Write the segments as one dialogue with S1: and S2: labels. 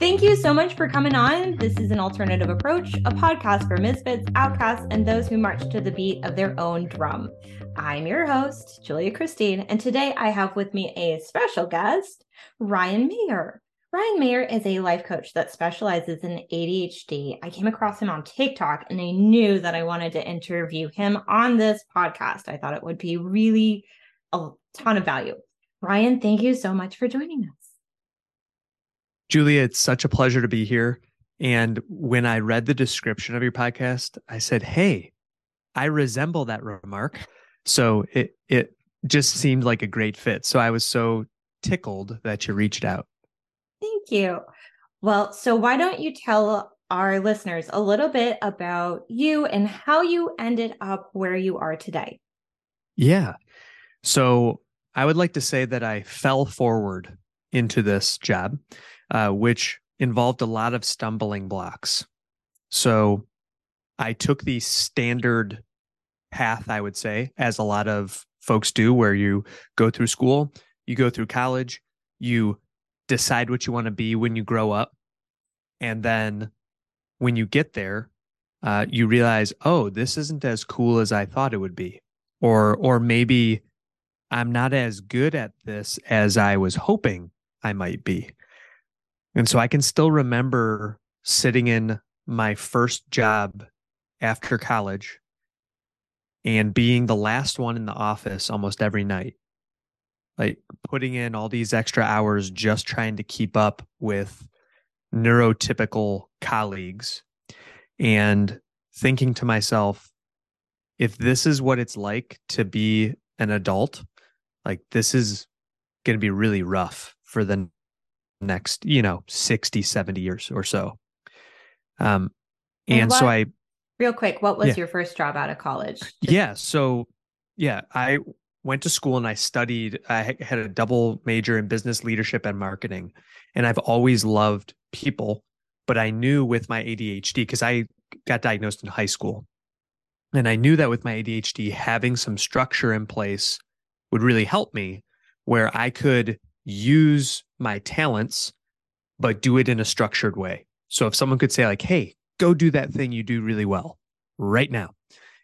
S1: Thank you so much for coming on. This is an alternative approach, a podcast for misfits, outcasts, and those who march to the beat of their own drum. I'm your host, Julia Christine, and today I have with me a special guest, Ryan Mayer. Ryan Mayer is a life coach that specializes in ADHD. I came across him on TikTok and I knew that I wanted to interview him on this podcast. I thought it would be really a ton of value. Ryan, thank you so much for joining us.
S2: Julia, it's such a pleasure to be here. And when I read the description of your podcast, I said, Hey, I resemble that remark. So it, it just seemed like a great fit. So I was so tickled that you reached out.
S1: Thank you. Well, so why don't you tell our listeners a little bit about you and how you ended up where you are today?
S2: Yeah. So I would like to say that I fell forward into this job uh, which involved a lot of stumbling blocks. So I took the standard path, I would say, as a lot of folks do, where you go through school, you go through college, you decide what you want to be when you grow up. And then when you get there, uh, you realize, oh, this isn't as cool as I thought it would be. Or, or maybe I'm not as good at this as I was hoping I might be. And so I can still remember sitting in my first job after college and being the last one in the office almost every night. Like putting in all these extra hours just trying to keep up with neurotypical colleagues and thinking to myself, if this is what it's like to be an adult, like this is going to be really rough for the next, you know, 60, 70 years or so. Um, and, and what, so I,
S1: real quick, what was yeah. your first job out of college?
S2: Just- yeah. So, yeah, I went to school and I studied, I had a double major in business leadership and marketing. And I've always loved people, but I knew with my ADHD, because I got diagnosed in high school. And I knew that with my ADHD, having some structure in place would really help me where I could use my talents, but do it in a structured way. So if someone could say, like, hey, go do that thing you do really well right now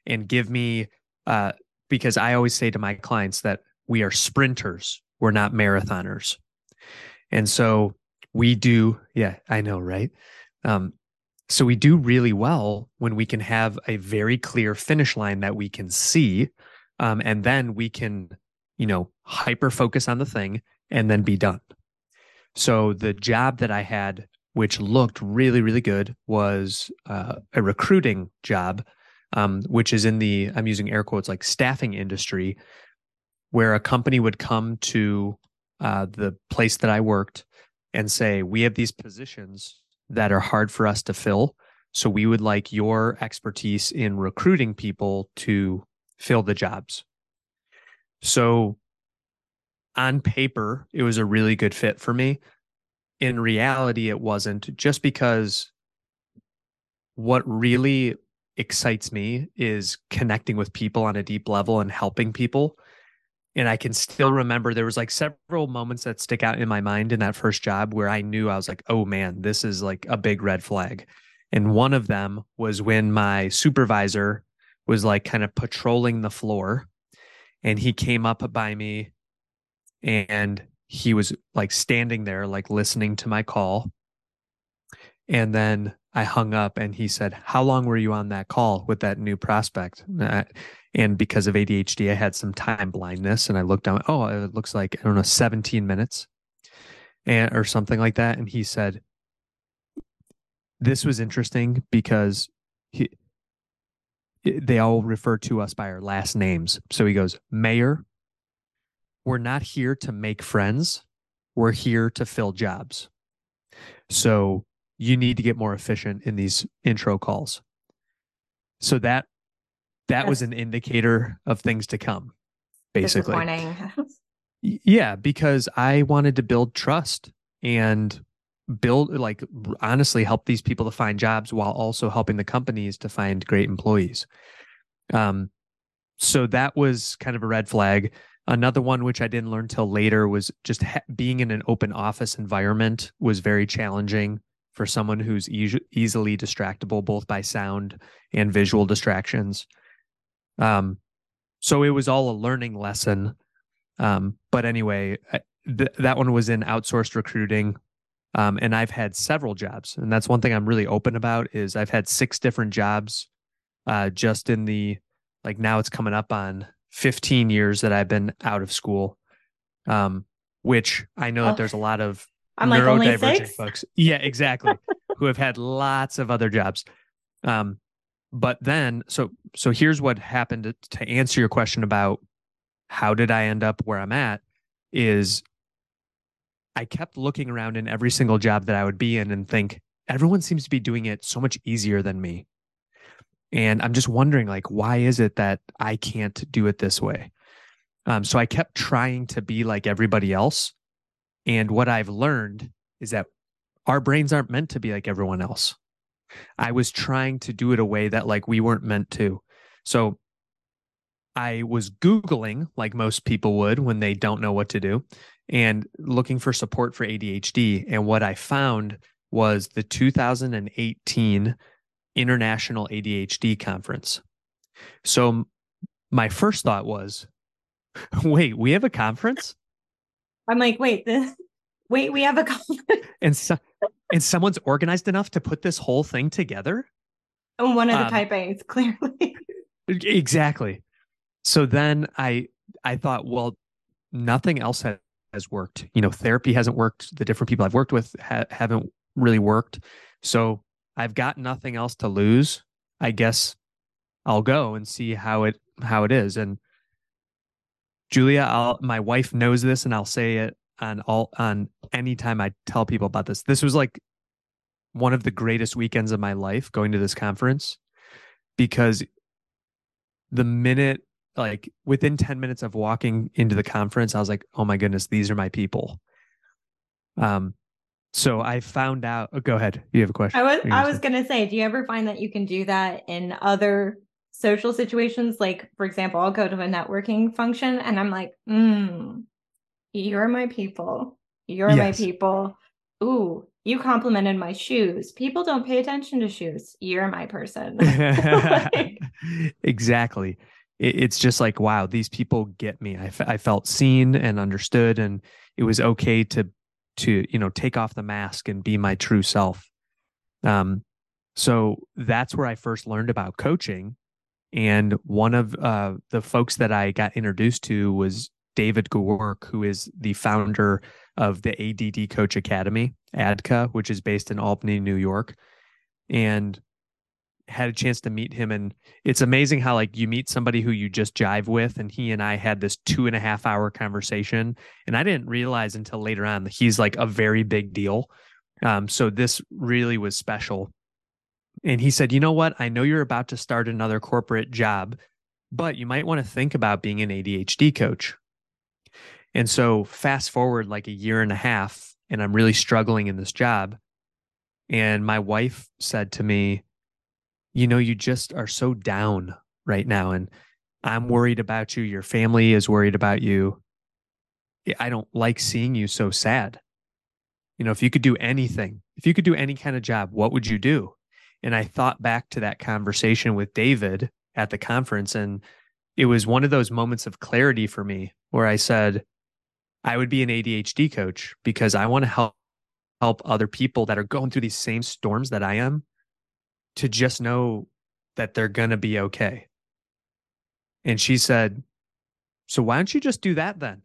S2: and give me, uh, because I always say to my clients that we are sprinters, we're not marathoners. And so we do, yeah, I know, right? Um, so we do really well when we can have a very clear finish line that we can see. Um, and then we can, you know, hyper focus on the thing and then be done. So the job that I had, which looked really, really good, was uh, a recruiting job, um, which is in the, I'm using air quotes, like staffing industry, where a company would come to uh, the place that I worked and say, We have these positions that are hard for us to fill. So we would like your expertise in recruiting people to fill the jobs. So on paper, it was a really good fit for me. In reality, it wasn't just because what really excites me is connecting with people on a deep level and helping people. And I can still remember there was like several moments that stick out in my mind in that first job where I knew I was like, oh man, this is like a big red flag. And one of them was when my supervisor was like kind of patrolling the floor and he came up by me and he was like standing there like listening to my call and then i hung up and he said how long were you on that call with that new prospect and, because of adhd i had some time blindness and i looked down oh it looks like i don't know 17 minutes and, or something like that and he said this was interesting because he, they all refer to us by our last names so he goes Mayer we're not here to make friends. We're here to fill jobs. So you need to get more efficient in these intro calls. So that that yes. was an indicator of things to come, basically. yeah, because I wanted to build trust and build like honestly help these people to find jobs while also helping the companies to find great employees. Um so that was kind of a red flag Another one which I didn't learn till later was just ha- being in an open office environment was very challenging for someone who's e- easily distractible both by sound and visual distractions. Um, so it was all a learning lesson. Um, but anyway, th- that one was in outsourced recruiting. Um, and I've had several jobs, and that's one thing I'm really open about is I've had six different jobs, uh, just in the like now it's coming up on 15 years that I've been out of school, um, which I know oh, that there's a lot of
S1: I'm neurodivergent like folks.
S2: Yeah, exactly. who have had lots of other jobs. Um, but then, so so here's what happened to, to answer your question about how did I end up where I'm at is I kept looking around in every single job that I would be in and think everyone seems to be doing it so much easier than me. And I'm just wondering, like, why is it that I can't do it this way? Um, so I kept trying to be like everybody else. And what I've learned is that our brains aren't meant to be like everyone else. I was trying to do it a way that like we weren't meant to. So I was Googling, like most people would when they don't know what to do, and looking for support for ADHD. And what I found was the 2018 International ADHD Conference. So my first thought was, wait, we have a conference?
S1: I'm like, wait, this, wait, we have a
S2: conference. And, so, and someone's organized enough to put this whole thing together?
S1: And oh, one of the um, type A's, clearly.
S2: exactly. So then I I thought, well, nothing else has, has worked. You know, therapy hasn't worked. The different people I've worked with ha- haven't really worked. So I've got nothing else to lose. I guess I'll go and see how it how it is. And Julia, I'll, my wife knows this, and I'll say it on all on time I tell people about this. This was like one of the greatest weekends of my life going to this conference because the minute like within 10 minutes of walking into the conference i was like oh my goodness these are my people um so I found out. Oh, go ahead. You have a question.
S1: I was I was going to say, do you ever find that you can do that in other social situations? Like, for example, I'll go to a networking function and I'm like, mm, you're my people. You're yes. my people. Ooh, you complimented my shoes. People don't pay attention to shoes. You're my person. like...
S2: exactly. It's just like, wow, these people get me. I, f- I felt seen and understood, and it was okay to to you know take off the mask and be my true self um, so that's where i first learned about coaching and one of uh, the folks that i got introduced to was david Giwerc who is the founder of the add coach academy adca which is based in albany new york and had a chance to meet him and it's amazing how like you meet somebody who you just jive with and he and i had this two and a half hour conversation and i didn't realize until later on that he's like a very big deal um, so this really was special and he said you know what i know you're about to start another corporate job but you might want to think about being an adhd coach and so fast forward like a year and a half and i'm really struggling in this job and my wife said to me you know, you just are so down right now. And I'm worried about you. Your family is worried about you. I don't like seeing you so sad. You know, if you could do anything, if you could do any kind of job, what would you do? And I thought back to that conversation with David at the conference. And it was one of those moments of clarity for me where I said, I would be an ADHD coach because I want to help help other people that are going through these same storms that I am to just know that they're going to be okay. And she said, So why don't you just do that then?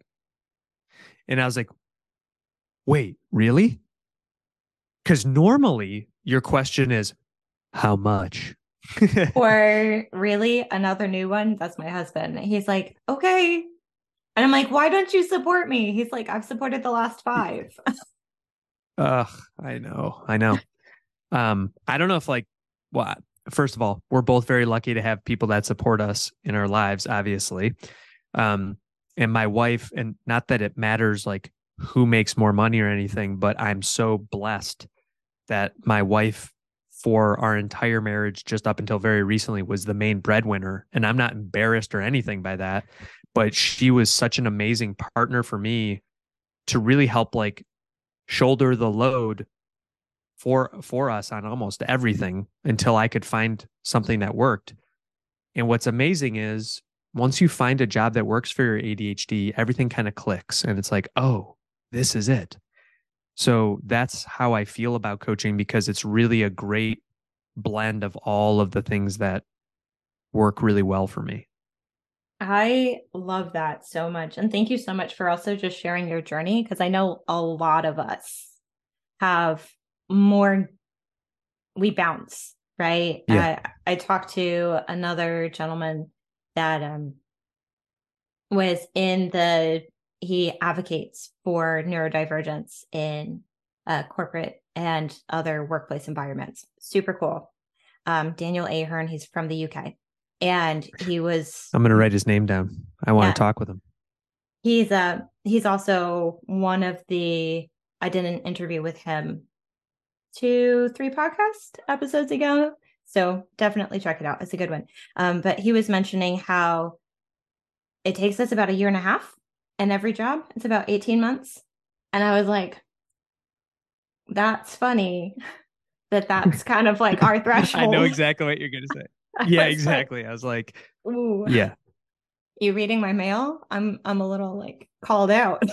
S2: And I was like, Wait, really? Because normally your question is, How much?
S1: or really another new one that's my husband he's like okay and i'm like why don't you support me he's like i've supported the last five
S2: ugh i know i know um i don't know if like well, first of all, we're both very lucky to have people that support us in our lives, obviously. Um, and my wife, and not that it matters like who makes more money or anything, but I'm so blessed that my wife for our entire marriage just up until very recently was the main breadwinner and i'm not embarrassed or anything by that but she was such an amazing partner for me to really help like shoulder the load for for us on almost everything until I could find something that worked. And what's amazing is once you find a job that works for your ADHD, everything kind of clicks and it's like, "Oh, this is it." So that's how I feel about coaching because it's really a great blend of all of the things that work really well for me.
S1: I love that so much. And thank you so much for also just sharing your journey because I know a lot of us have more we bounce right yeah. I, uh, I talked to another gentleman that um was in the he advocates for neurodivergence in uh, corporate and other workplace environments super cool um daniel ahern he's from the uk and he was
S2: i'm gonna write his name down i want yeah. to talk with him
S1: he's uh he's also one of the i did an interview with him two, three podcast episodes ago. So definitely check it out. It's a good one. Um, but he was mentioning how it takes us about a year and a half in every job, it's about 18 months. And I was like, that's funny that that's kind of like our threshold. I
S2: know exactly what you're going to say. yeah, exactly. Like, I was like, ooh. Yeah.
S1: You reading my mail? I'm I'm a little like called out.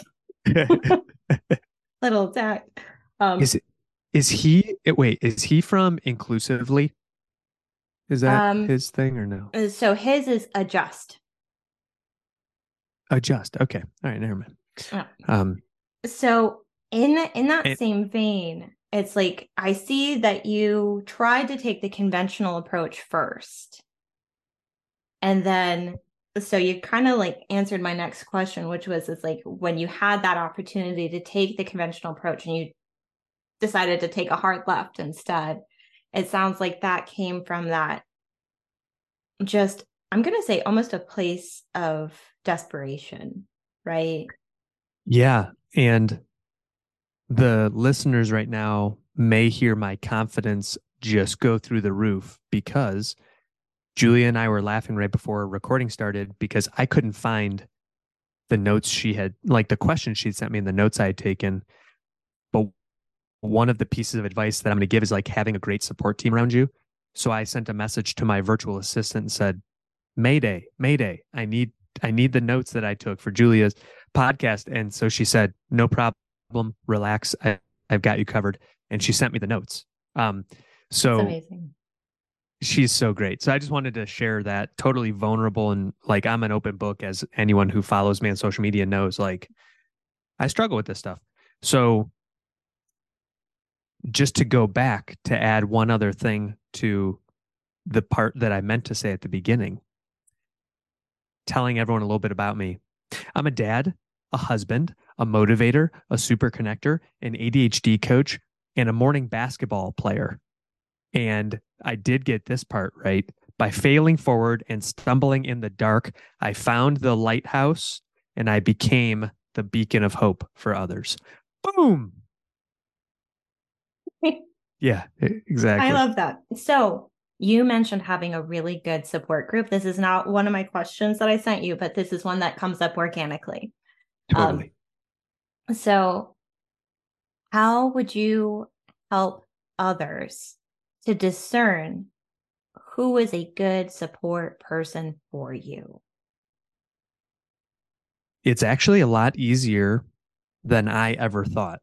S1: little attack. Um,
S2: is it is he eh, wait, is he from inclusively? Is that um, his thing or no?
S1: Uh, so his is adjust.
S2: Adjust. Okay. All right, never mind.
S1: Um so in in that it, same vein, it's like I see that you tried to take the conventional approach first. And then so you kind of like answered my next question, which was it's like when you had that opportunity to take the conventional approach and you decided to take a hard left instead. It sounds like that came from that just, I'm going to say almost a place of desperation, right?
S2: Yeah. And the listeners right now may hear my confidence just go through the roof because Julia and I were laughing right before recording started because I couldn't find the notes she had, like the questions she'd sent me and the notes I had taken one of the pieces of advice that I'm going to give is like having a great support team around you. So I sent a message to my virtual assistant and said, Mayday, Mayday, I need I need the notes that I took for Julia's podcast. And so she said, No problem, relax. I, have got you covered. And she sent me the notes. Um, so she's so great. So I just wanted to share that totally vulnerable and like I'm an open book, as anyone who follows me on social media knows, like I struggle with this stuff. So just to go back to add one other thing to the part that I meant to say at the beginning, telling everyone a little bit about me. I'm a dad, a husband, a motivator, a super connector, an ADHD coach, and a morning basketball player. And I did get this part right. By failing forward and stumbling in the dark, I found the lighthouse and I became the beacon of hope for others. Boom! yeah, exactly.
S1: I love that. So you mentioned having a really good support group. This is not one of my questions that I sent you, but this is one that comes up organically. Um, totally. Um, so, how would you help others to discern who is a good support person for you?
S2: It's actually a lot easier than I ever thought.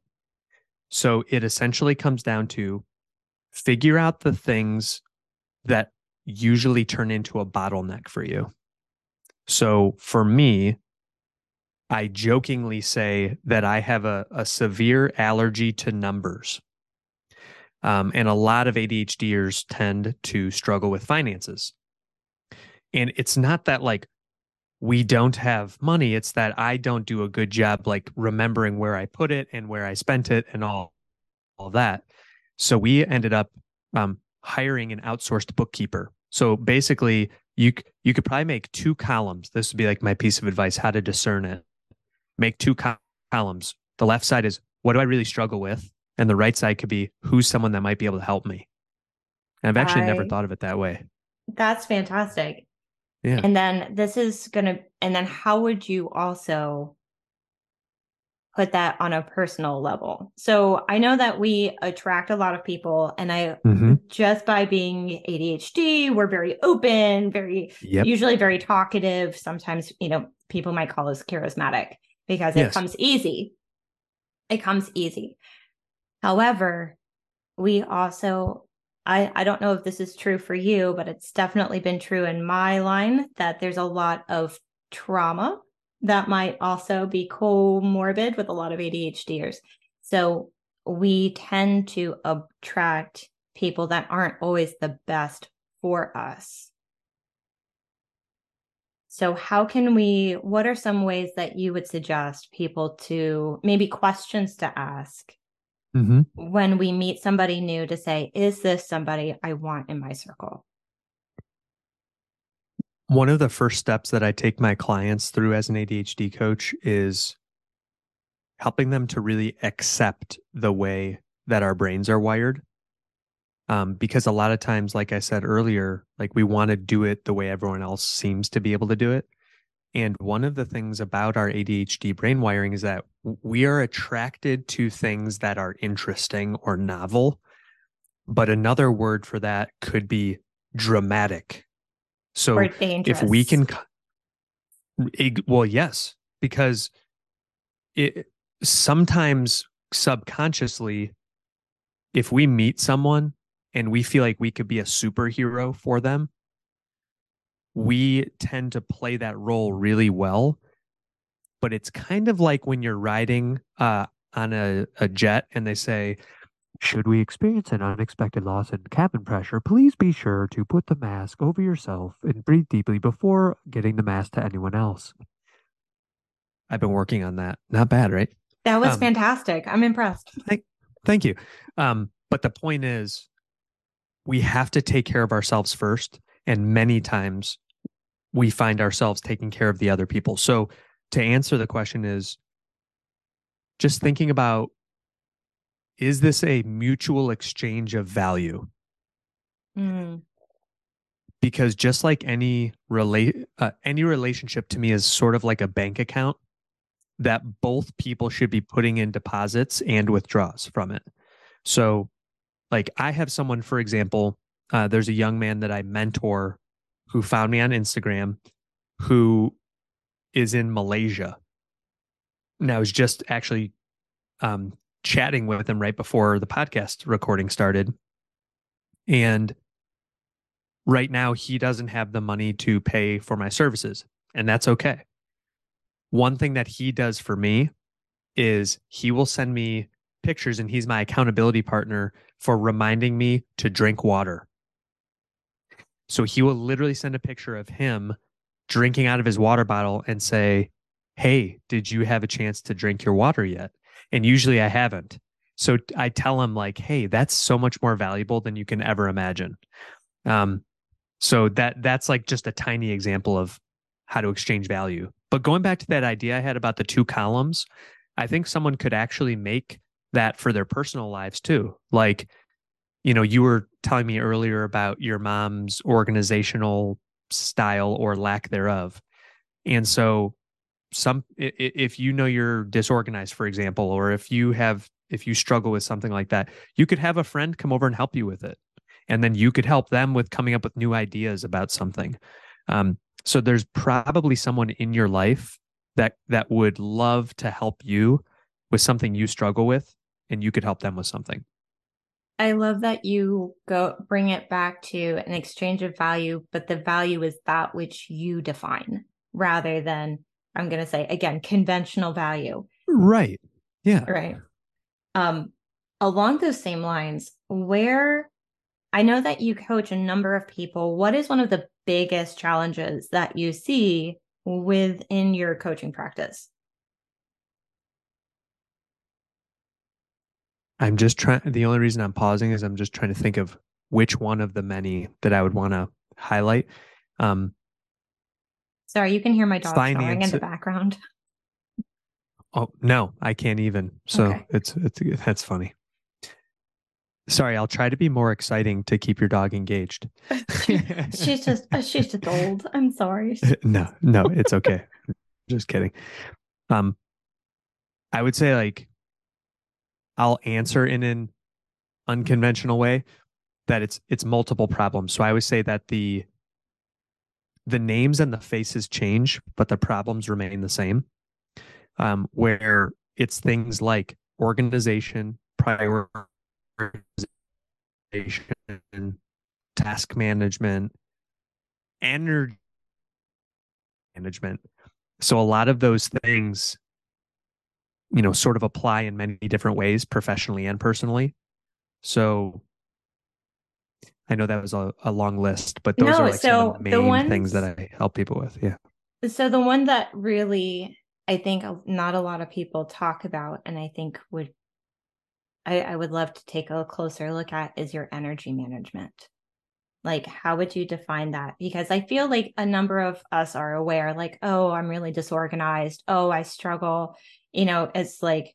S2: So it essentially comes down to figure out the things that usually turn into a bottleneck for you. So for me, I jokingly say that I have a, a severe allergy to numbers. Um, and a lot of ADHDers tend to struggle with finances. And it's not that like we don't have money. It's that I don't do a good job like remembering where I put it and where I spent it and all all that. So we ended up um, hiring an outsourced bookkeeper. So basically, you you could probably make two columns. This would be like my piece of advice: how to discern it. Make two co- columns. The left side is what do I really struggle with, and the right side could be who's someone that might be able to help me. And I've actually I, never thought of it that way.
S1: That's fantastic. Yeah. And then this is going to, and then how would you also put that on a personal level? So I know that we attract a lot of people, and I mm-hmm. just by being ADHD, we're very open, very, yep. usually very talkative. Sometimes, you know, people might call us charismatic because it yes. comes easy. It comes easy. However, we also I, I don't know if this is true for you, but it's definitely been true in my line that there's a lot of trauma that might also be comorbid with a lot of ADHDers. So we tend to attract people that aren't always the best for us. So, how can we? What are some ways that you would suggest people to maybe questions to ask mm-hmm. when we meet somebody new to say, is this somebody I want in my circle?
S2: One of the first steps that I take my clients through as an ADHD coach is helping them to really accept the way that our brains are wired. Um, because a lot of times, like I said earlier, like we want to do it the way everyone else seems to be able to do it. And one of the things about our ADHD brain wiring is that we are attracted to things that are interesting or novel. But another word for that could be dramatic. So if we can, well, yes, because it sometimes subconsciously, if we meet someone and we feel like we could be a superhero for them, we tend to play that role really well. But it's kind of like when you're riding uh, on a, a jet and they say, should we experience an unexpected loss in cabin pressure, please be sure to put the mask over yourself and breathe deeply before getting the mask to anyone else. I've been working on that. Not bad, right?
S1: That was um, fantastic. I'm impressed. Thank,
S2: thank you. Um, but the point is, we have to take care of ourselves first. And many times we find ourselves taking care of the other people. So to answer the question is just thinking about is this a mutual exchange of value? Mm. Because just like any relate uh, any relationship to me is sort of like a bank account that both people should be putting in deposits and withdrawals from it. So, like I have someone, for example, uh, there's a young man that I mentor who found me on Instagram, who is in Malaysia. And I was just actually um, chatting with him right before the podcast recording started. And right now, he doesn't have the money to pay for my services, and that's okay. One thing that he does for me is he will send me pictures, and he's my accountability partner for reminding me to drink water. So he will literally send a picture of him drinking out of his water bottle and say, Hey, did you have a chance to drink your water yet? And usually I haven't. So I tell him, like, hey, that's so much more valuable than you can ever imagine. Um, so that that's like just a tiny example of how to exchange value. But going back to that idea I had about the two columns, I think someone could actually make that for their personal lives too. Like you know, you were telling me earlier about your mom's organizational style or lack thereof. And so some if you know you're disorganized for example or if you have if you struggle with something like that, you could have a friend come over and help you with it. And then you could help them with coming up with new ideas about something. Um, so there's probably someone in your life that that would love to help you with something you struggle with, and you could help them with something.
S1: I love that you go bring it back to an exchange of value, but the value is that which you define rather than, I'm going to say again, conventional value.
S2: Right. Yeah.
S1: Right. Um, along those same lines, where I know that you coach a number of people, what is one of the biggest challenges that you see within your coaching practice?
S2: I'm just trying. The only reason I'm pausing is I'm just trying to think of which one of the many that I would want to highlight. Um,
S1: Sorry, you can hear my dog in the background.
S2: Oh no, I can't even. So okay. it's it's that's funny. Sorry, I'll try to be more exciting to keep your dog engaged.
S1: she's just uh, she's just old. I'm sorry.
S2: no, no, it's okay. just kidding. Um, I would say like I'll answer in an unconventional way that it's it's multiple problems. So I always say that the the names and the faces change, but the problems remain the same. Um, where it's things like organization, prioritization, task management, energy management. So a lot of those things you know sort of apply in many different ways professionally and personally so i know that was a, a long list but those no, are like so the, the ones, things that i help people with yeah
S1: so the one that really i think not a lot of people talk about and i think would I, I would love to take a closer look at is your energy management like how would you define that because i feel like a number of us are aware like oh i'm really disorganized oh i struggle you know, it's like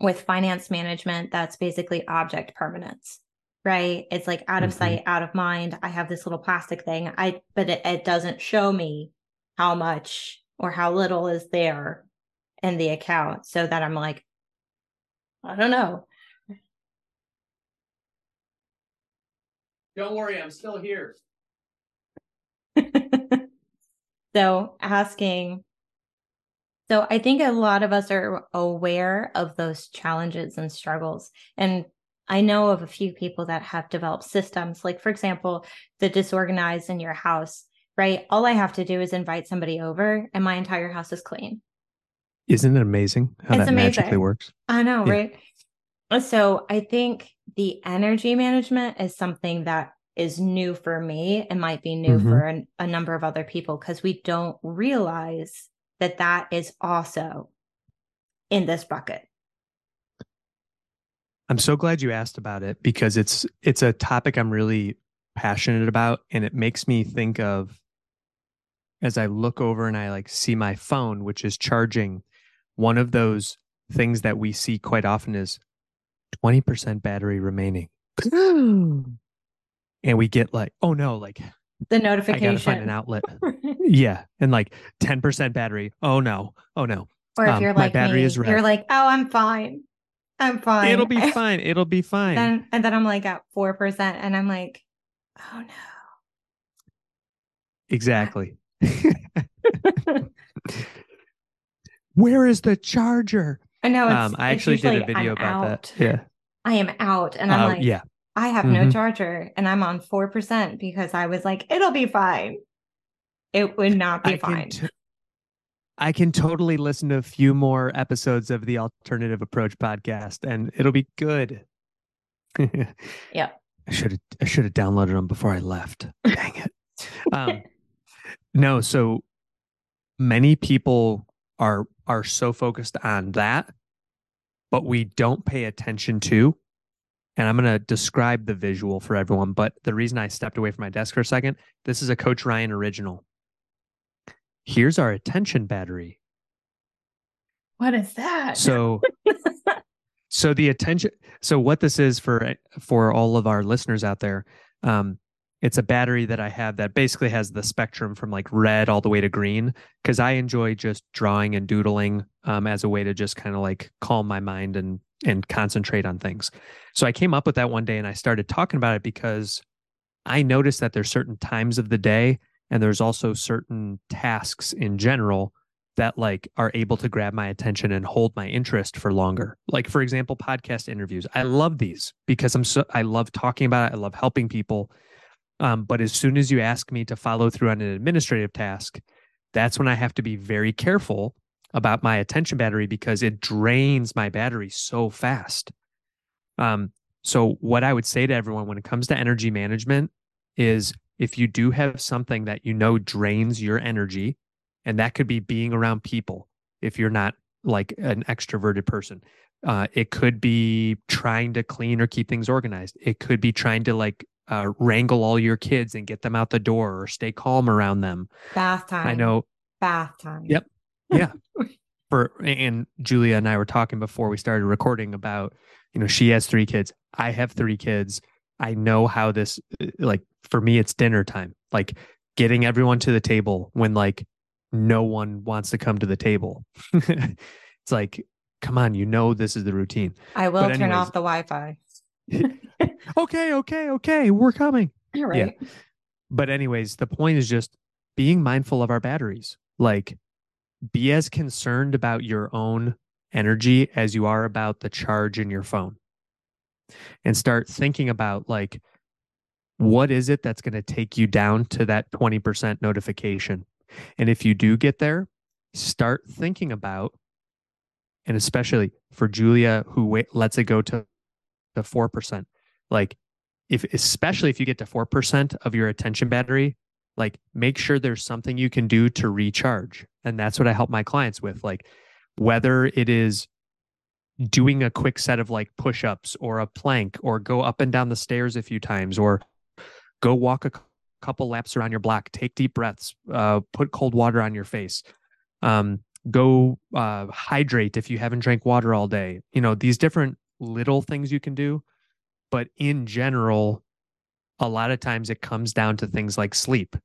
S1: with finance management, that's basically object permanence, right? It's like out of mm-hmm. sight, out of mind. I have this little plastic thing. I, but it, it doesn't show me how much or how little is there in the account so that I'm like, I don't know.
S3: Don't worry, I'm still here.
S1: so asking so I think a lot of us are aware of those challenges and struggles. And I know of a few people that have developed systems, like, for example, the disorganized in your house, right? All I have to do is invite somebody over, and my entire house is clean.
S2: Isn't it amazing how it's that amazing. magically works?
S1: I know, yeah. right? So I think the energy management is something that is new for me and might be new mm-hmm. for an, a number of other people because we don't realize that that is also in this bucket.
S2: I'm so glad you asked about it because it's it's a topic I'm really passionate about and it makes me think of as I look over and I like see my phone which is charging one of those things that we see quite often is 20% battery remaining. and we get like oh no like
S1: the notification. I gotta find
S2: an outlet. yeah, and like ten percent battery. Oh no, oh no.
S1: Or if um, you're like battery me, is red. you're like, oh, I'm fine, I'm fine.
S2: It'll be fine. It'll be fine.
S1: Then, and then I'm like at four percent, and I'm like, oh no.
S2: Exactly. Where is the charger?
S1: I know. Um, I actually did a video about out. that. Yeah. I am out, and I'm uh, like, yeah. I have mm-hmm. no charger and I'm on 4% because I was like, it'll be fine. It would not be I fine. Can t-
S2: I can totally listen to a few more episodes of the Alternative Approach podcast and it'll be good. yeah. I should have I should have downloaded them before I left. Dang it. Um, no, so many people are are so focused on that, but we don't pay attention to and I'm going to describe the visual for everyone. But the reason I stepped away from my desk for a second, this is a Coach Ryan original. Here's our attention battery.
S1: What is that?
S2: So, so the attention. So what this is for for all of our listeners out there, um, it's a battery that I have that basically has the spectrum from like red all the way to green because I enjoy just drawing and doodling um, as a way to just kind of like calm my mind and and concentrate on things. So I came up with that one day and I started talking about it because I noticed that there's certain times of the day and there's also certain tasks in general that like are able to grab my attention and hold my interest for longer. Like for example, podcast interviews. I love these because I'm so I love talking about it. I love helping people um, but as soon as you ask me to follow through on an administrative task, that's when I have to be very careful about my attention battery because it drains my battery so fast. Um, so, what I would say to everyone when it comes to energy management is if you do have something that you know drains your energy, and that could be being around people if you're not like an extroverted person. Uh, it could be trying to clean or keep things organized. It could be trying to like uh, wrangle all your kids and get them out the door or stay calm around them.
S1: Bath time. I know. Bath time.
S2: Yep. Yeah. For and Julia and I were talking before we started recording about, you know, she has three kids. I have three kids. I know how this uh, like for me it's dinner time. Like getting everyone to the table when like no one wants to come to the table. it's like, come on, you know this is the routine.
S1: I will anyways, turn off the Wi-Fi.
S2: okay, okay, okay, we're coming. You're right. Yeah. But anyways, the point is just being mindful of our batteries. Like be as concerned about your own energy as you are about the charge in your phone. And start thinking about like what is it that's going to take you down to that 20% notification. And if you do get there, start thinking about and especially for Julia who wait, lets it go to to 4%. Like if especially if you get to 4% of your attention battery, like make sure there's something you can do to recharge. And that's what I help my clients with, like whether it is doing a quick set of like push-ups or a plank or go up and down the stairs a few times or go walk a couple laps around your block, take deep breaths, uh, put cold water on your face. Um, go uh, hydrate if you haven't drank water all day you know these different little things you can do. But in general, a lot of times it comes down to things like sleep.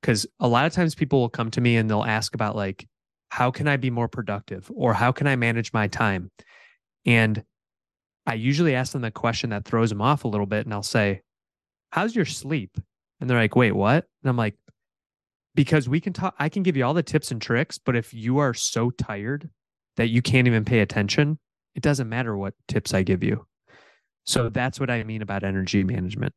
S2: Because a lot of times people will come to me and they'll ask about, like, how can I be more productive or how can I manage my time? And I usually ask them the question that throws them off a little bit and I'll say, How's your sleep? And they're like, Wait, what? And I'm like, Because we can talk, I can give you all the tips and tricks, but if you are so tired that you can't even pay attention, it doesn't matter what tips I give you. So that's what I mean about energy management.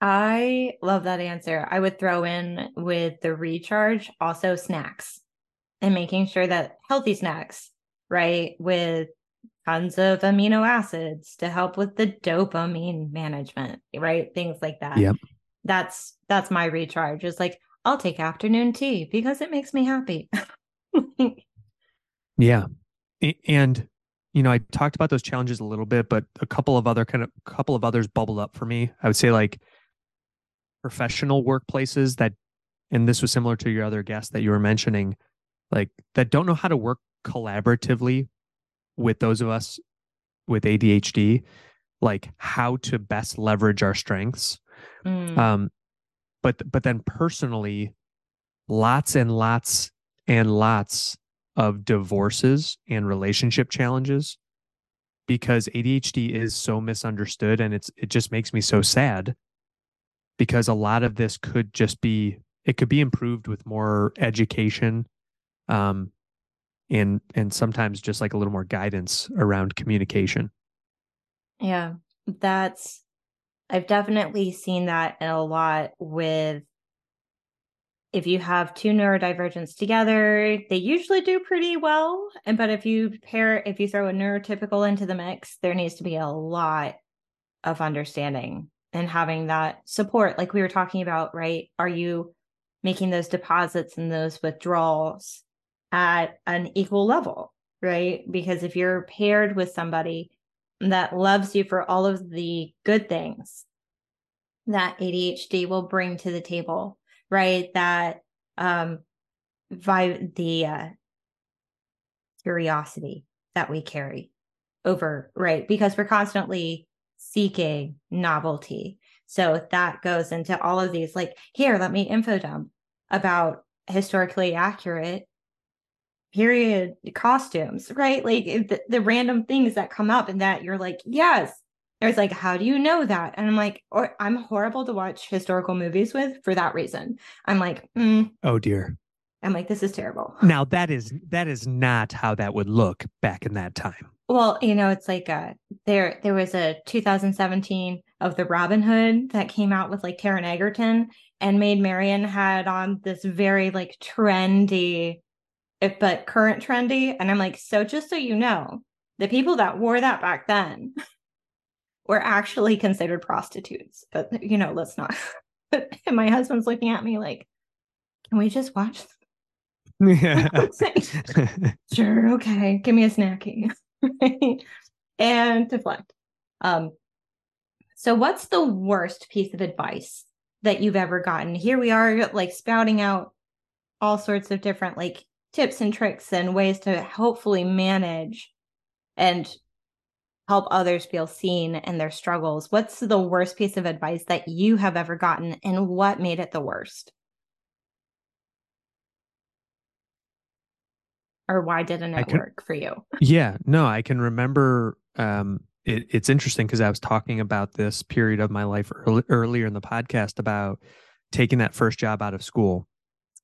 S1: I love that answer. I would throw in with the recharge also snacks and making sure that healthy snacks, right, with tons of amino acids to help with the dopamine management, right? Things like that. Yep. That's that's my recharge. Is like I'll take afternoon tea because it makes me happy.
S2: yeah. And you know, I talked about those challenges a little bit, but a couple of other kind of couple of others bubbled up for me. I would say like professional workplaces that and this was similar to your other guest that you were mentioning, like that don't know how to work collaboratively with those of us with ADHD, like how to best leverage our strengths. Mm. Um, but but then personally, lots and lots and lots of divorces and relationship challenges because ADHD is so misunderstood and it's it just makes me so sad because a lot of this could just be it could be improved with more education um and and sometimes just like a little more guidance around communication.
S1: Yeah, that's I've definitely seen that a lot with if you have two neurodivergents together, they usually do pretty well. And but if you pair, if you throw a neurotypical into the mix, there needs to be a lot of understanding and having that support, like we were talking about, right? Are you making those deposits and those withdrawals at an equal level, right? Because if you're paired with somebody that loves you for all of the good things that ADHD will bring to the table right? That um, vi- the uh, curiosity that we carry over, right? Because we're constantly seeking novelty. So that goes into all of these, like, here, let me info dump about historically accurate period costumes, right? Like the, the random things that come up and that you're like, yes, it was like, how do you know that? And I'm like, or I'm horrible to watch historical movies with for that reason. I'm like, mm.
S2: oh dear.
S1: I'm like, this is terrible.
S2: Now that is that is not how that would look back in that time.
S1: Well, you know, it's like uh, there there was a 2017 of the Robin Hood that came out with like Taron Egerton and Maid Marian had on this very like trendy, but current trendy. And I'm like, so just so you know, the people that wore that back then were actually considered prostitutes. But, you know, let's not. and my husband's looking at me like, can we just watch? Yeah. sure. Okay. Give me a snacky. And deflect. Um, so, what's the worst piece of advice that you've ever gotten? Here we are, like spouting out all sorts of different like tips and tricks and ways to hopefully manage and help others feel seen in their struggles. What's the worst piece of advice that you have ever gotten, and what made it the worst? Or why didn't it can, work for you?
S2: Yeah, no, I can remember. Um, it, it's interesting because I was talking about this period of my life early, earlier in the podcast about taking that first job out of school.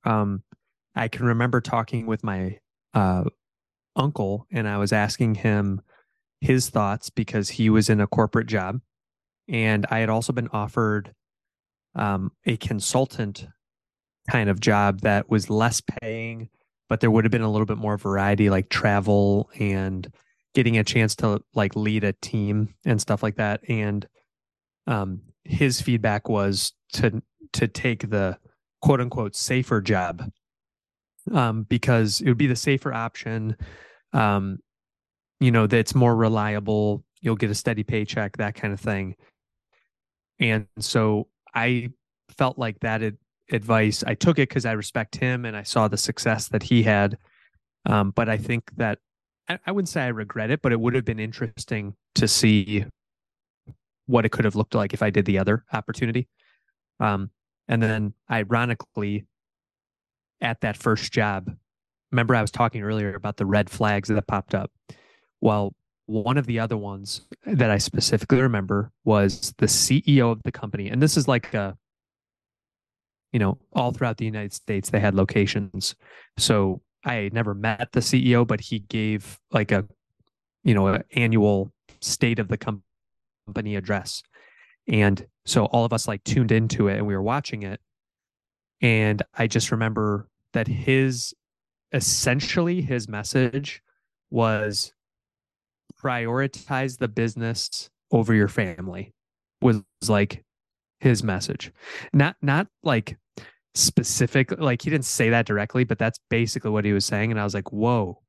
S2: Um, I can remember talking with my uh, uncle, and I was asking him his thoughts because he was in a corporate job. And I had also been offered um, a consultant kind of job that was less paying, but there would have been a little bit more variety, like travel and getting a chance to like lead a team and stuff like that. And um, his feedback was to to take the quote unquote safer job um, because it would be the safer option. Um, you know that's more reliable you'll get a steady paycheck that kind of thing and so i felt like that ad- advice i took it because i respect him and i saw the success that he had um, but i think that I, I wouldn't say i regret it but it would have been interesting to see what it could have looked like if i did the other opportunity um, and then ironically at that first job remember i was talking earlier about the red flags that popped up well, one of the other ones that I specifically remember was the CEO of the company. And this is like a, you know, all throughout the United States, they had locations. So I never met the CEO, but he gave like a, you know, an annual state of the company address. And so all of us like tuned into it and we were watching it. And I just remember that his essentially his message was prioritize the business over your family was like his message not not like specific like he didn't say that directly but that's basically what he was saying and i was like whoa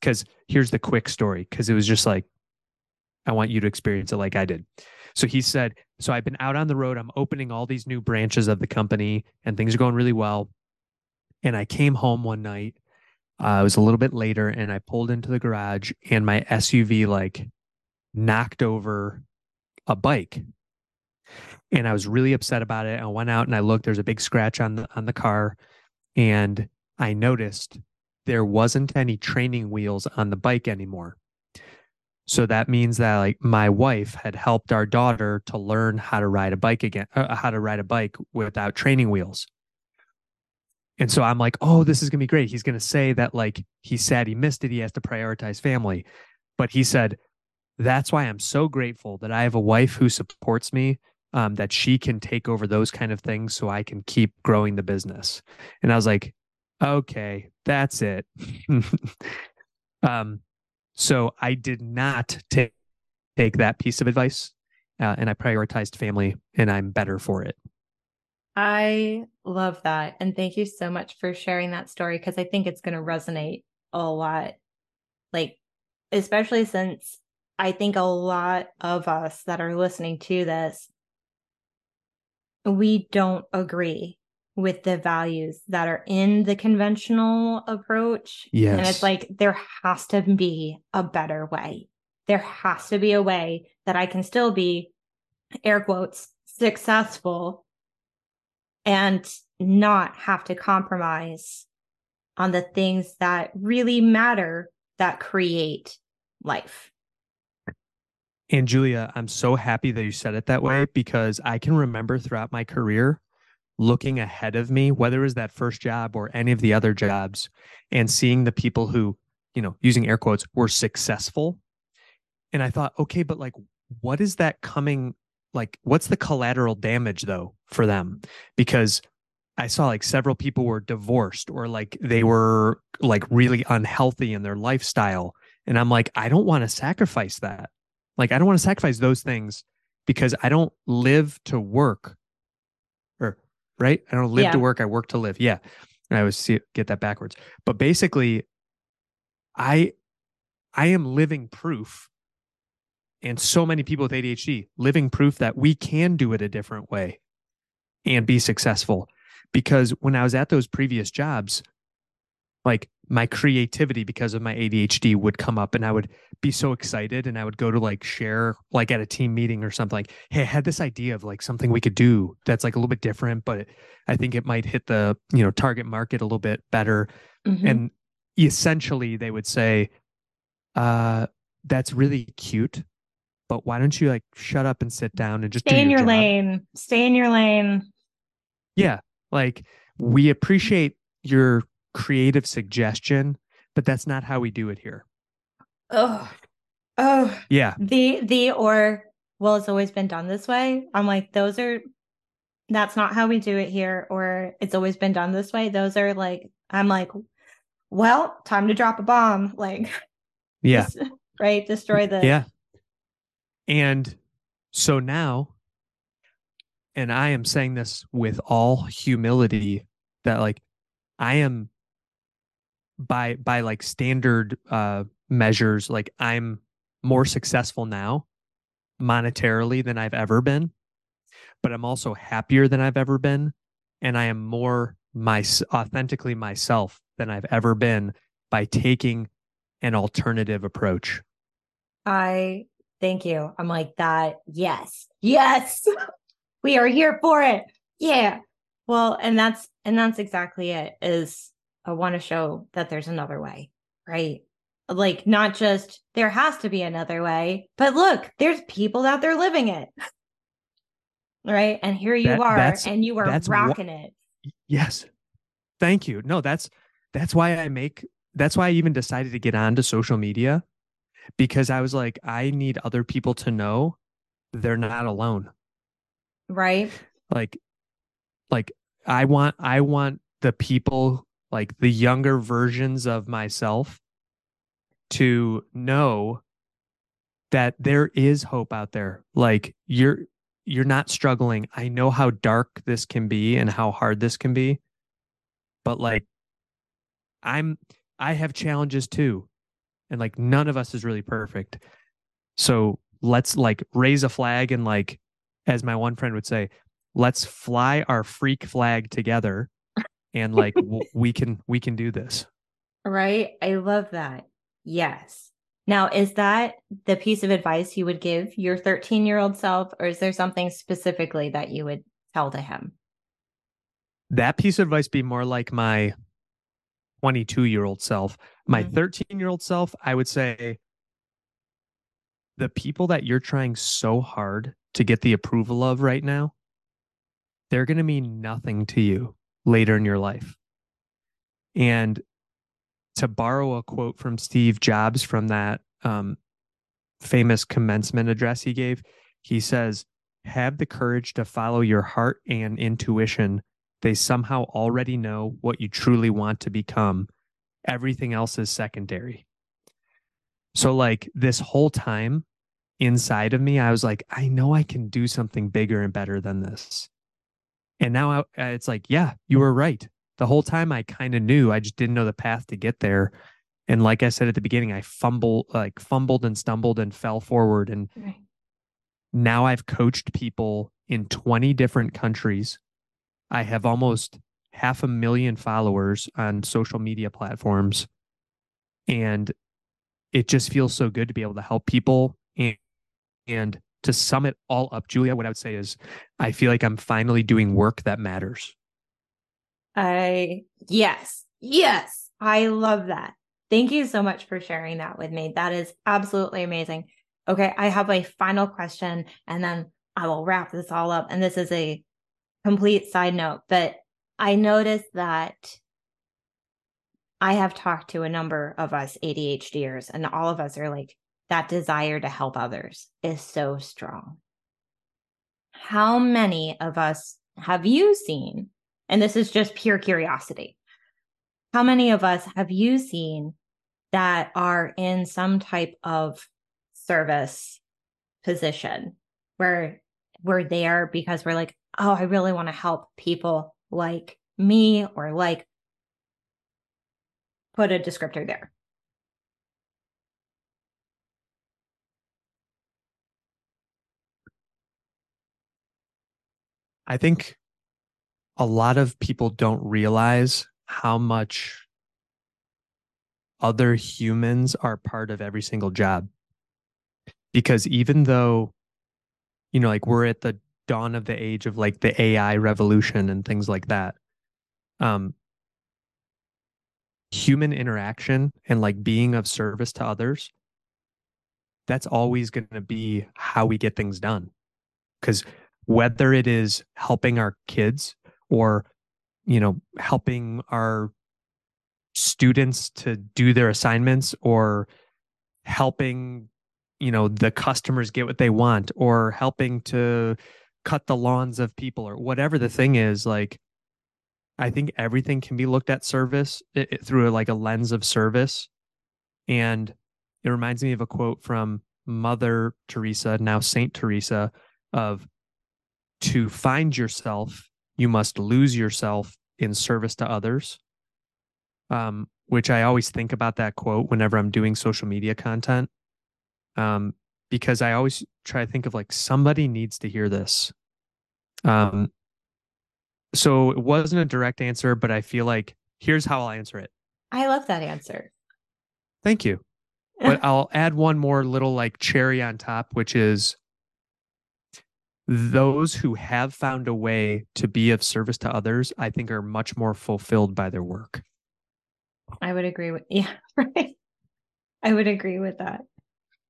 S2: because here's the quick story because it was just like i want you to experience it like i did so he said so i've been out on the road i'm opening all these new branches of the company and things are going really well and i came home one night uh, it was a little bit later, and I pulled into the garage, and my SUV like knocked over a bike, and I was really upset about it. I went out and I looked. There's a big scratch on the on the car, and I noticed there wasn't any training wheels on the bike anymore. So that means that like my wife had helped our daughter to learn how to ride a bike again, uh, how to ride a bike without training wheels. And so I'm like, oh, this is going to be great. He's going to say that, like, he's sad he missed it. He has to prioritize family. But he said, that's why I'm so grateful that I have a wife who supports me, um, that she can take over those kind of things so I can keep growing the business. And I was like, okay, that's it. um, so I did not take, take that piece of advice uh, and I prioritized family and I'm better for it.
S1: I love that. And thank you so much for sharing that story because I think it's going to resonate a lot. Like, especially since I think a lot of us that are listening to this, we don't agree with the values that are in the conventional approach. Yes. And it's like there has to be a better way. There has to be a way that I can still be, air quotes, successful and not have to compromise on the things that really matter that create life.
S2: And Julia, I'm so happy that you said it that way because I can remember throughout my career looking ahead of me, whether it was that first job or any of the other jobs, and seeing the people who, you know, using air quotes, were successful. And I thought, okay, but like, what is that coming like what's the collateral damage though for them because i saw like several people were divorced or like they were like really unhealthy in their lifestyle and i'm like i don't want to sacrifice that like i don't want to sacrifice those things because i don't live to work or er, right i don't live yeah. to work i work to live yeah and i always see, get that backwards but basically i i am living proof and so many people with ADHD, living proof that we can do it a different way and be successful. Because when I was at those previous jobs, like my creativity because of my ADHD would come up and I would be so excited and I would go to like share like at a team meeting or something like, hey, I had this idea of like something we could do that's like a little bit different, but I think it might hit the, you know, target market a little bit better. Mm-hmm. And essentially they would say, uh, that's really cute but why don't you like shut up and sit down and just
S1: stay in your, your lane stay in your lane
S2: yeah like we appreciate your creative suggestion but that's not how we do it here
S1: oh oh
S2: yeah
S1: the the or well it's always been done this way i'm like those are that's not how we do it here or it's always been done this way those are like i'm like well time to drop a bomb like
S2: yeah
S1: right destroy the
S2: yeah and so now, and I am saying this with all humility that like I am by by like standard uh measures like I'm more successful now monetarily than I've ever been but I'm also happier than I've ever been and I am more my authentically myself than I've ever been by taking an alternative approach.
S1: I Thank you. I'm like that. Yes. Yes. we are here for it. Yeah. Well, and that's and that's exactly it is I want to show that there's another way, right? Like not just there has to be another way, but look, there's people out there living it. Right? And here you that, are and you are rocking wh- it.
S2: Yes. Thank you. No, that's that's why I make that's why I even decided to get onto social media because I was like, I need other people to know they're not alone.
S1: Right.
S2: Like, like I want, I want the people, like the younger versions of myself to know that there is hope out there. Like you're, you're not struggling. I know how dark this can be and how hard this can be, but like, I'm, I have challenges too and like none of us is really perfect so let's like raise a flag and like as my one friend would say let's fly our freak flag together and like w- we can we can do this
S1: right i love that yes now is that the piece of advice you would give your 13 year old self or is there something specifically that you would tell to him
S2: that piece of advice be more like my 22 year old self. My 13 mm-hmm. year old self, I would say the people that you're trying so hard to get the approval of right now, they're going to mean nothing to you later in your life. And to borrow a quote from Steve Jobs from that um, famous commencement address he gave, he says, Have the courage to follow your heart and intuition they somehow already know what you truly want to become. Everything else is secondary. So, like, this whole time inside of me, I was like, I know I can do something bigger and better than this. And now I, uh, it's like, yeah, you were right. The whole time I kind of knew, I just didn't know the path to get there. And like I said at the beginning, I fumbled, like fumbled and stumbled and fell forward. And right. now I've coached people in 20 different countries I have almost half a million followers on social media platforms. And it just feels so good to be able to help people. And, and to sum it all up, Julia, what I would say is I feel like I'm finally doing work that matters.
S1: I, yes, yes, I love that. Thank you so much for sharing that with me. That is absolutely amazing. Okay, I have a final question and then I will wrap this all up. And this is a complete side note, but I noticed that I have talked to a number of us ADHDers, and all of us are like, that desire to help others is so strong. How many of us have you seen? And this is just pure curiosity. How many of us have you seen that are in some type of service position where we're there because we're like, oh, I really want to help people like me or like put a descriptor there.
S2: I think a lot of people don't realize how much other humans are part of every single job. Because even though, you know, like we're at the dawn of the age of like the AI revolution and things like that. Um, human interaction and like being of service to others, that's always going to be how we get things done. Because whether it is helping our kids or, you know, helping our students to do their assignments or helping you know the customers get what they want or helping to cut the lawns of people or whatever the thing is like i think everything can be looked at service it, it, through like a lens of service and it reminds me of a quote from mother teresa now saint teresa of to find yourself you must lose yourself in service to others um, which i always think about that quote whenever i'm doing social media content um, because I always try to think of like somebody needs to hear this. Um, so it wasn't a direct answer, but I feel like here's how I'll answer it.
S1: I love that answer.
S2: Thank you. But I'll add one more little like cherry on top, which is those who have found a way to be of service to others, I think are much more fulfilled by their work.
S1: I would agree with, yeah, right. I would agree with that.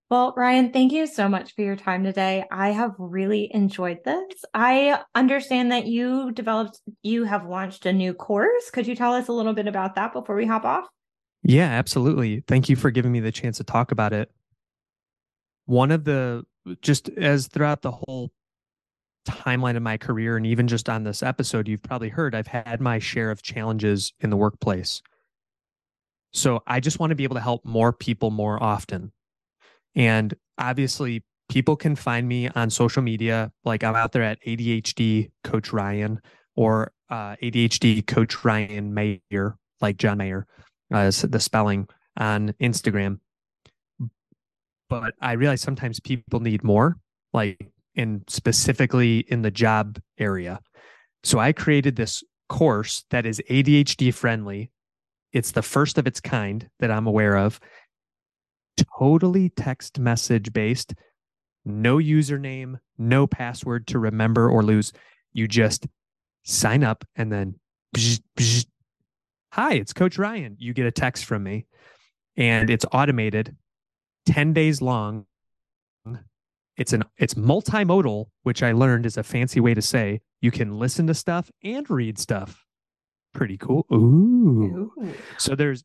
S1: Well, Ryan, thank you so much for your time today. I have really enjoyed this. I understand that you developed, you have launched a new course. Could you tell us a little bit about that before we hop off?
S2: Yeah, absolutely. Thank you for giving me the chance to talk about it. One of the, just as throughout the whole timeline of my career, and even just on this episode, you've probably heard I've had my share of challenges in the workplace. So I just want to be able to help more people more often. And obviously, people can find me on social media. Like I'm out there at ADHD Coach Ryan or uh, ADHD Coach Ryan Mayer, like John Mayer, uh, the spelling on Instagram. But I realize sometimes people need more, like and specifically in the job area. So I created this course that is ADHD friendly. It's the first of its kind that I'm aware of totally text message based, no username, no password to remember or lose. You just sign up and then, hi, it's Coach Ryan. You get a text from me and it's automated 10 days long. It's an it's multimodal, which I learned is a fancy way to say you can listen to stuff and read stuff pretty cool. Ooh. Ooh. So there's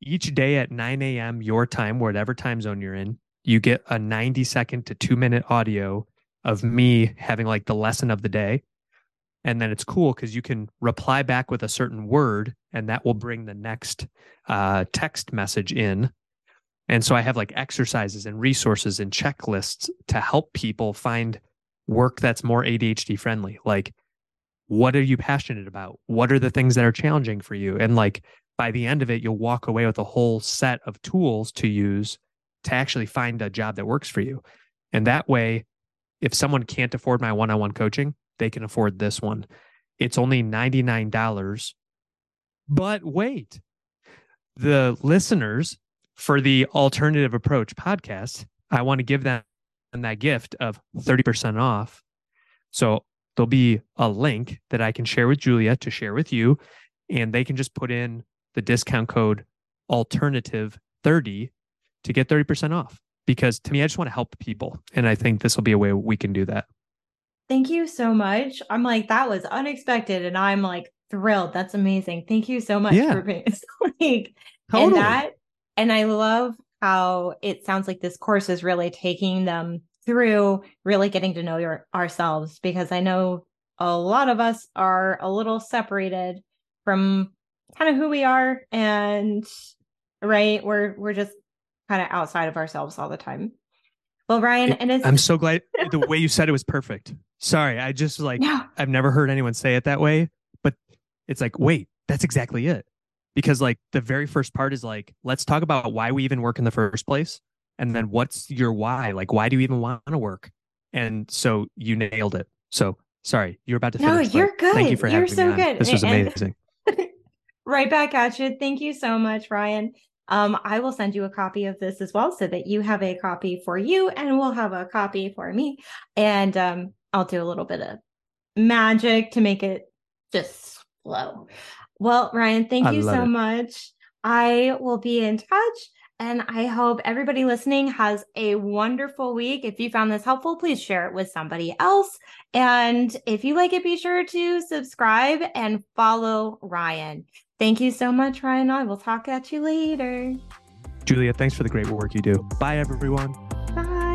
S2: each day at 9 a.m. your time, whatever time zone you're in, you get a 90 second to two minute audio of me having like the lesson of the day. And then it's cool because you can reply back with a certain word and that will bring the next uh, text message in. And so I have like exercises and resources and checklists to help people find work that's more ADHD friendly. Like, what are you passionate about? What are the things that are challenging for you? And like, by the end of it, you'll walk away with a whole set of tools to use to actually find a job that works for you. And that way, if someone can't afford my one on one coaching, they can afford this one. It's only $99. But wait, the listeners for the Alternative Approach podcast, I want to give them that gift of 30% off. So there'll be a link that I can share with Julia to share with you, and they can just put in the discount code alternative 30 to get 30% off because to me i just want to help people and i think this will be a way we can do that
S1: thank you so much i'm like that was unexpected and i'm like thrilled that's amazing thank you so much yeah. for being like totally. and that and i love how it sounds like this course is really taking them through really getting to know your ourselves because i know a lot of us are a little separated from kind of who we are and right we're we're just kind of outside of ourselves all the time well ryan
S2: it,
S1: and it's
S2: i'm so glad the way you said it was perfect sorry i just like i've never heard anyone say it that way but it's like wait that's exactly it because like the very first part is like let's talk about why we even work in the first place and then what's your why like why do you even want to work and so you nailed it so sorry
S1: you're
S2: about to finish,
S1: no you're good thank
S2: you
S1: for you're having so me on. good
S2: this was amazing
S1: Right back at you. Thank you so much, Ryan. Um, I will send you a copy of this as well so that you have a copy for you and we'll have a copy for me. And um, I'll do a little bit of magic to make it just flow. Well, Ryan, thank I you so it. much. I will be in touch. And I hope everybody listening has a wonderful week. If you found this helpful, please share it with somebody else. And if you like it, be sure to subscribe and follow Ryan. Thank you so much, Ryan. I will talk at you later.
S2: Julia, thanks for the great work you do. Bye, everyone.
S1: Bye.